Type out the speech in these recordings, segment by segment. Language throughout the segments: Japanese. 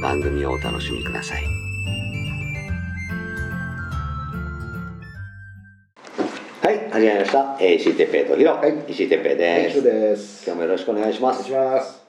番組をお楽しみください。はい、始まりました。えー石井哲平とヒロ。はい石井哲平です。一緒です。今日もよろしくお願いします。お願いします。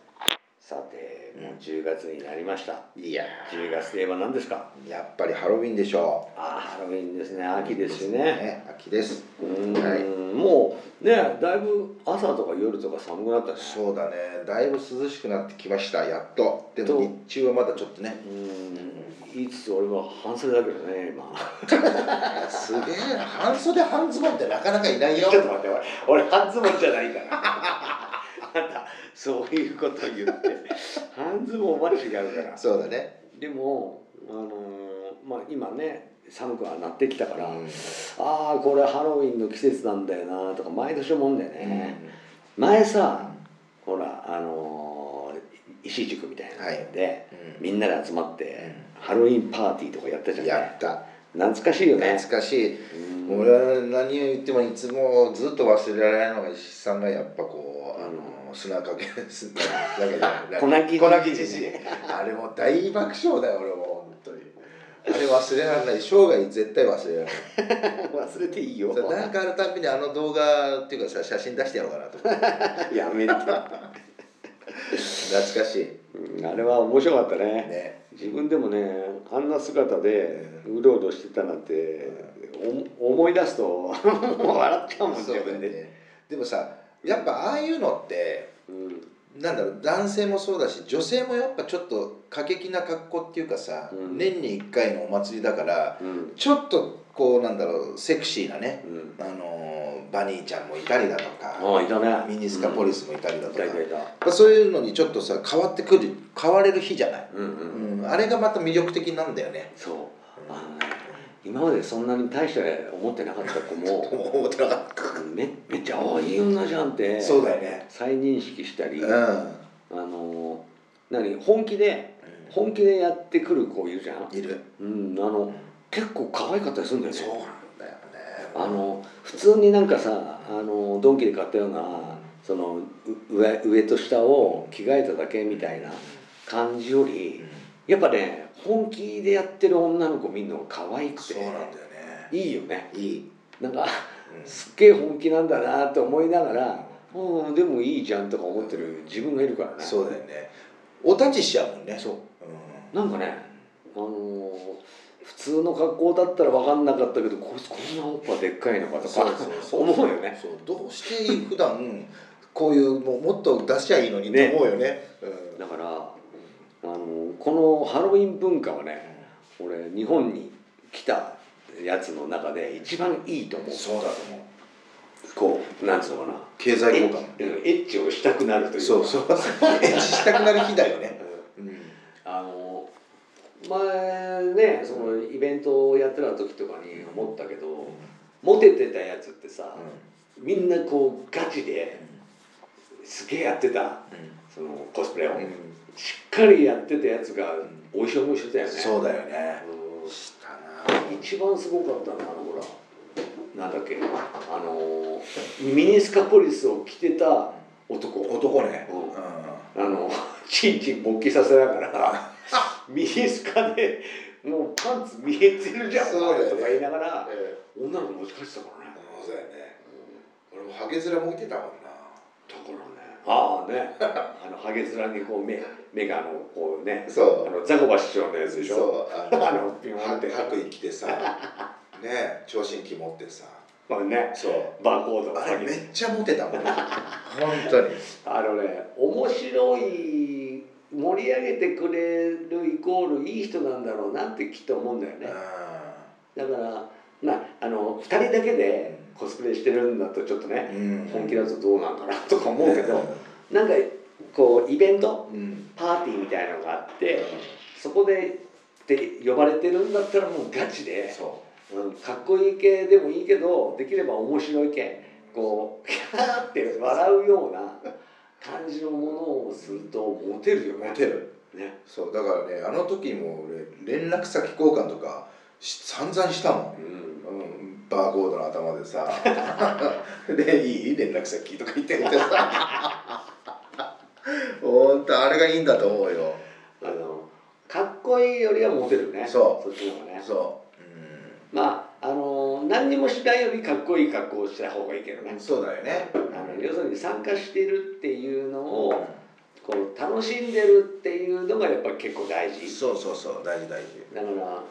さて、もう10月になりました。いや10月といえば何ですか？ー、やっぱりハロウィンでしょああ、ハロウィンですね。秋です。ね。ね、秋です。うーん、はいもうね、だいぶ朝とか夜とか寒くなったね。そうだね、だいぶ涼しくなってきました、やっと。でとも日中はまだちょっとね。うーん、言いつつ俺は半袖だけどね、今。すげえな、半袖半ズボンってなかなかいないよ。ちょっと待って、俺、俺半ズボンじゃないから。あんた、そういうこと言って、半ズボンは違うから。そうだね。でも、あのーまあ今ね、寒くはなってきたから、うん。ああ、これハロウィンの季節なんだよなとか、毎年思うんだよね。前さ、ほら、あのー石井塾みたいなので、うん。みんなで集まって、ハロウィンパーティーとかやったじゃん、やった。懐かしいよね。懐かしい。うん。俺は何を言ってもいつもずっと忘れられないのが石井さんがやっぱこう、あの砂かけすだけじゃない。粉木じじ。いあれもう大爆笑だよ俺もあれ忘れられない生涯絶対忘れられない 忘れていいよ。そうなんかあるたんびにあの動画っていうかさ写真出してやろうかなと思ってやめて。懐かしいうんあれは面白かったね。ね自分でもね、あんな姿でうろうろしてたなんて、お思い出すともう 笑っちゃうもん自分で。ねでもさやっぱああいうのってうんなんだろう男性もそうだし女性もやっぱちょっと過激な格好っていうかさ、うん。年に1回のお祭りだからうん。ちょっとこうなんだろうセクシーなね、うん。あのーバニーちゃんもいたりだとかね。ミニスカポリスもいたりだとか、そういうのにちょっとさ変わってくる変われる日じゃない、うんあれがまた魅力的なんだよね。そう。あのね、今までそんなに大して思ってなかった子も、思ってなかっめめっちゃああいい女じゃんって。たそうだよね。再認識したり、うん、あの何本気で本気でやってくる子いるじゃん。いる。うんあの結構可愛かったりするんだよね。そうなんだよね。あの普通になんかさあのドンキで買ったようなそのう上上と下を着替えただけみたいな感じよりやっぱね本気でやってる女の子見るのが可愛くてそうなんだよね。いいよね。いい、なんかうんすっげえ本気なんだなって思いながらうんでもいいじゃんとか思ってる自分がいるからね。そうだよね。お立ちしちゃうもんね。そう。うなんかねあのー普通の格好だったら分かんなかったけどこいつこんなおっぱでっかいのかとか思うよね。そう。どうして普段こういうもうもっと出しちゃいいのにって思うよね。うん。だからあのこのハロウィン文化はね俺日本に来たやつの中で一番いいと思う。そうだと思う。こうなんつうのかな。経済効果。もエッチをしたくなるというか。そうそう。エッチしたくなる日だよね。うん。あの前ねそのイベントをやってた時とかに思ったけどモテてたやつってさみんなこうガチですげえやってたそのコスプレを。うん。しっかりやってたやつがおいしい思いしてたよね。そうだよね一番すごかったのはあのほらなんだっけあのミニスカポリスを着てた男。男ね。うん。あのチンチン勃起させながら ミニスカでもうパンツ見えてるじゃんね。とか言いながらええ。女の子持ち帰ってたからね。そうだよね。俺もハゲ面向いてたもんな。だからねああね。あのハゲ面にこう目目があのこうね。そう。あのザコバ師匠のやつでしょ？そう。あ あのピョンって。白衣着てさ ね聴診器持ってさ。まあね。そう。バーコードをあれめっちゃモテたもん。本当に。あのね面白い盛り上げてくれるイコールいい人なんだろうなってきっと思うんだよね。だからまああの2人だけでコスプレしてるんだとちょっとねうん。本気だとどうなんかなとか思うけどなんかこうイベントうん。パーティーみたいなのがあってそこでって呼ばれてるんだったらもうガチで、そう。ん、かっこいい系でもいいけどできれば面白い系こうキャーって笑うような感じのものをするとモテるよね。うモテる。ね。そうだからねあの時も俺連絡先交換とかし散々したもうんん、うん、バーコードの頭でさ。でいい？連絡先とか言ってみてさ。本当あれがいいんだと思うよ。あのかっこいいよりはモテるね。そう。そっちの方がね。そう、まああの何にもしないよりかっこいい格好をした方がいいけどね。うん、そうだよね。あの要するに参加してるっていうのをこう楽しんでるっていうのがやっぱり結構大事。そうそうそう。大事大事。だから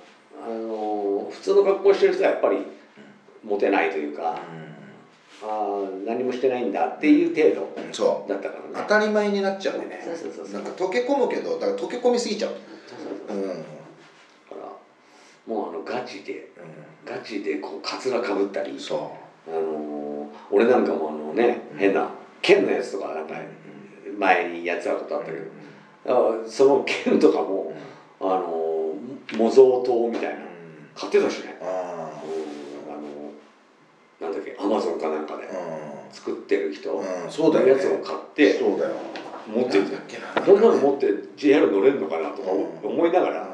あの普通の格好してる人はやっぱりモテないというか、ああ何もしてないんだっていう程度だったからね。う当たり前になっちゃうね。そうそうそうなんか溶け込むけどだから溶け込みすぎちゃう。そうそうそうう。んうん。だからもうあのガチでガチでこうカツラかぶったりそあの俺なんかもあのね変な剣のやつとかなんか前にやってたことあったけどあその剣とかもあの模造刀みたいな。買ってたしね。あうんあのなんだっけアマゾンかなんかであ作ってる人うんそうだよね。やつを買ってそうだよ。持っててこんなの持って JR 乗れるのかなとかう。ん。思いながら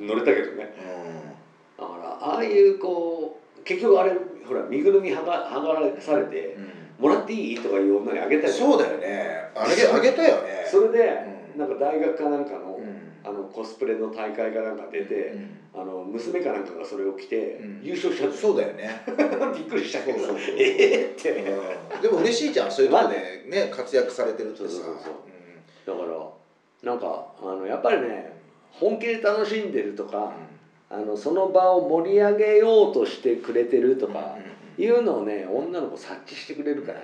うん。乗れたけどね。うだからああいうこう結局あれほら身ぐるみはがはがらされてん。もらっていい？とかいう女にあげたり。そうだよね。あげあげたよね。それでうん。なんか大学かなんかのコスプレの大会かなんか出てあの娘かなんかがそれを着てうん。優勝しちゃってそうだよね。びっくりしたけど。そうええって。うん。でも嬉しいじゃんそういうとこでね活躍されてるってさ。そうそうそう。だからなんかあのやっぱりね本気で楽しんでるとかあのその場を盛り上げようとしてくれてるとかいうのをね女の子察知してくれるから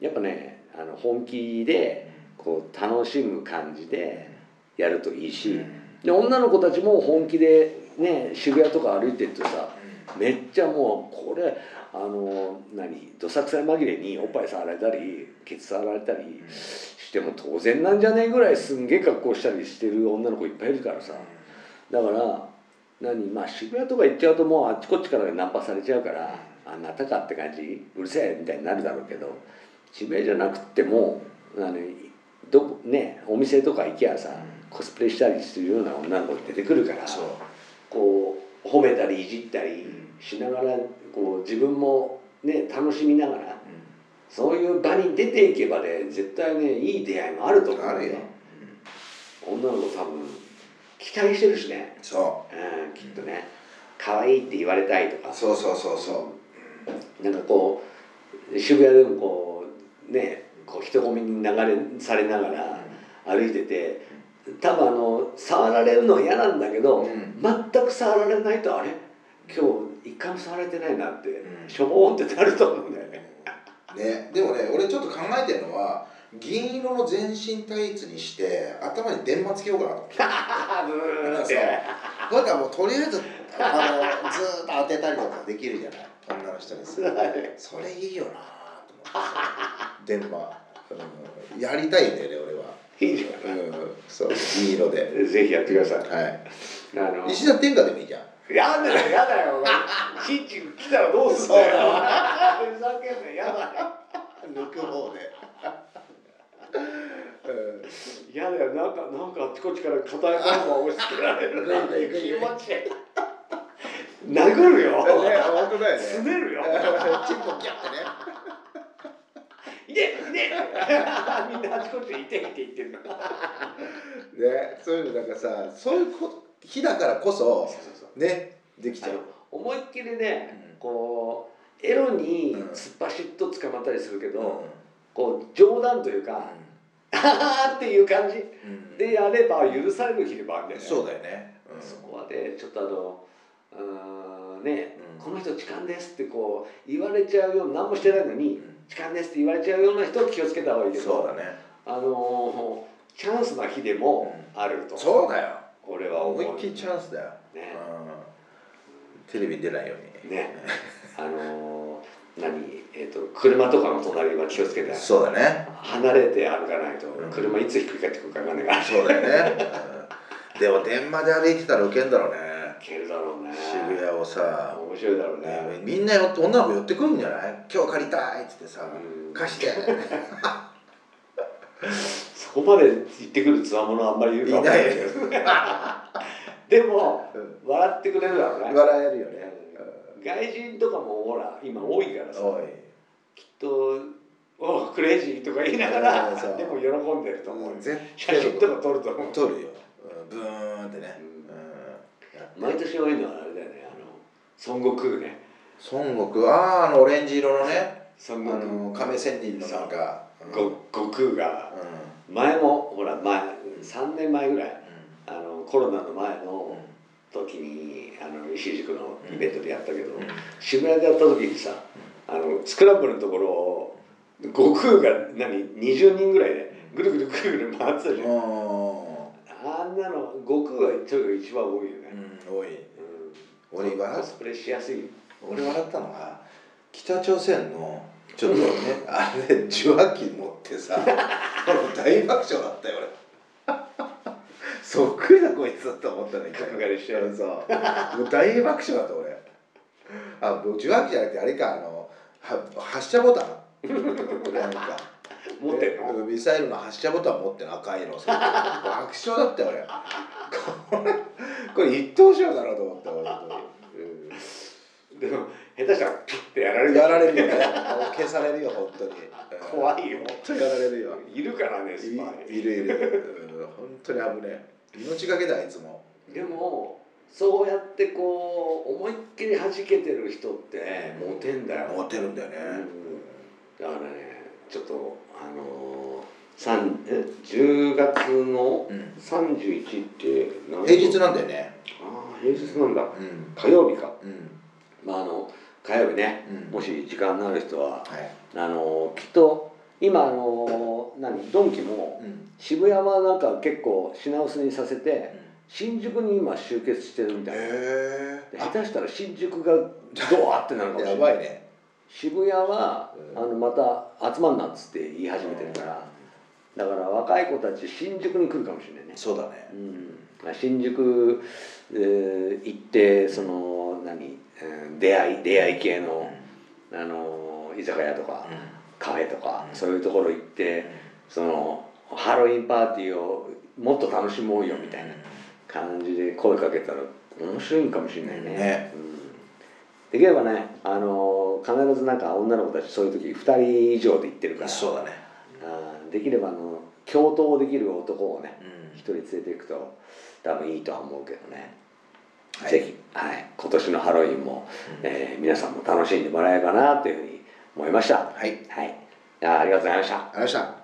やっぱねあの本気でこう楽しむ感じでやるといいしで女の子たちも本気でね渋谷とか歩いてるとさめっちゃもうこれあの何どさくさい紛れにおっぱい触られたりケツ触られたりしても当然なんじゃねえぐらいすんげえ格好したりしてる女の子いっぱいいるからさ。だから何まあ渋谷とか行っちゃうともうあっちこっちからナンパされちゃうからあなたかって感じ？うるせえみたいになるだろうけど渋谷じゃなくっても何どこねお店とか行きゃさコスプレしたりするような女の子出てくるからこう褒めたりいじったりしながらこう自分もね楽しみながらそういう場に出ていけばね絶対ねいい出会いもあると思うね女の子多分期待してるしね、そう。ん、きっとね。可愛いって言われたいとか。うそうそうそう。そうなんかこう渋谷でもこうねこう人混みに流れされながら歩いてて多分あの触られるのは嫌なんだけど、うん。全く触られないとあれ？今日一回も触られてないなって、うん。しょぼーんってなると思うんだよね。ね、でもね俺ちょっと考えてるのは銀色の全身タイツにして頭に電話つけようかなと思って。ブーって。そう。だからもうとりあえずあのずーっと当てたりとかできるじゃない？女の人にさ それいいよなと思ってさ。電話、うん、やりたいんだよね俺はいいじゃうんそう銀色でん。ぜひやってください。はいあの石田天下でもいいじゃんやだよやだよ。シンチ来たらどうすんだよ。ふざけんなやだよ。抜く方でやだよなんかなんかあっちこっちから硬いものが押し付けられるなって気持ち。殴るよ。本当だよすねるよ。チンポキャってねいていてみんなあちこちでいていて言ってるの。ねそういうのなんかさそういうこ日だからこそねできちゃう。思いっきりね、こうエロにうん。突っ走っと捕まったりするけど、ここう冗談というか「ああ」っていう感じうん。でやれば許される日でもあるんだよね。そうだよね、うん。そこはねちょっとあのうーんね、うん。この人痴漢ですってこう言われちゃうような何もしてないのに、うん痴漢ですって言われちゃうような人は気をつけた方がいいけどそうだね。あのーチャンスな日でもあると、そうだよ。俺は思う思いっきりチャンスだよ、ね。うん、テレビに出ないように。ね。あのー何？えっ、と車とかの隣は気をつけて。そうだね。離れて歩かないと。うん。車いつひっくり返ってくるか分かんないから。そうだよね、うん、でも電話で歩いてたらウケんだろうね。いけるだろうね渋谷をさ、面白いだろうねね、みんな女の子寄ってくるんじゃない今日借りたいっつってさ、貸してそこまで言ってくるつわものあんまりいるかもしれないけどでも笑ってくれるだろうね笑えるよね、外人とかもほら今多いからさきっと「おクレイジー」とか言いながらでも喜んでると思う絶写真とか撮ると思う撮るよ、うん、ブーンってね、うん、毎年多いのはあれだよねあの孫悟空ね。孫悟空？あああのオレンジ色のねあ孫悟の亀仙人のなんか空ご悟空が。う前もほら前3年前ぐらいん。あのコロナの前うん。の時にあの石井塾のイベントでやったけど、うん。渋谷でやった時にさあのスクランブルのところを悟空が何20人ぐらいでぐるぐるぐるぐる回ってたじゃん、うんあんなの悟空はちょっと一番多いよね、うん多い。うん。俺笑っコスプレしやすい。俺笑ったのは北朝鮮のちょっとね あれ受話器持ってさ大爆笑だったよ俺。そっくりだこいつと思ったね角刈りしてそう。もう大爆笑だった俺。あ受話器じゃなくてあれかあのは発射ボタン？なんか 持ってんの？ミサイルの発射ボタン持ってる赤いのさ 爆笑だったよ俺 これこれ一等賞だろうと思った俺本当にうんでも下手したらピッてやられるやられるよね。消されるよ、本当に。怖いよ本当にやられるよ。いるからねスいパイいるいる。うん本当に危ねえ。命がけだ、あいつも。でもそうやってこう思いっきり弾けてる人ってモテんだよ、持ってるんだよね。だからねちょっとあのえ10月のうん31って何平日なんだよね。ああ平日なんだうん。火曜日かうん。まああの火曜日ね、うんもし時間のある人ははい。あのきっと今あの何ドンキもうん。渋谷はなんか結構品薄にさせて新宿に今集結してるみたいな、下手したら新宿がドワーってなるかもしれないやばいね。渋谷は、うん。あのまた集まんなっつって言い始めてるからだから若い子たち新宿に来るかもしれないね、そうだね。う。ん、まあ新宿、えー行ってその何、うん出会い出会い系の、あの居酒屋とか、カフェとか、うん。そういうところ行ってそのハロウィンパーティーをもっと楽しもうよみたいな感じで声かけたら面白いかもしれないね。ね。うん、できればね、あの必ずなんか女の子たちそういう時2人以上で行ってるからそうだね。あーできればあの共闘できる男をねうん1人連れていくと多分いいとは思うけどね、はいぜひ、はい、今年のハロウィンも、えー皆さんも楽しんでもらえればなというふうに思いました。はい。はい、あーありがとうございました。ありがとうございました。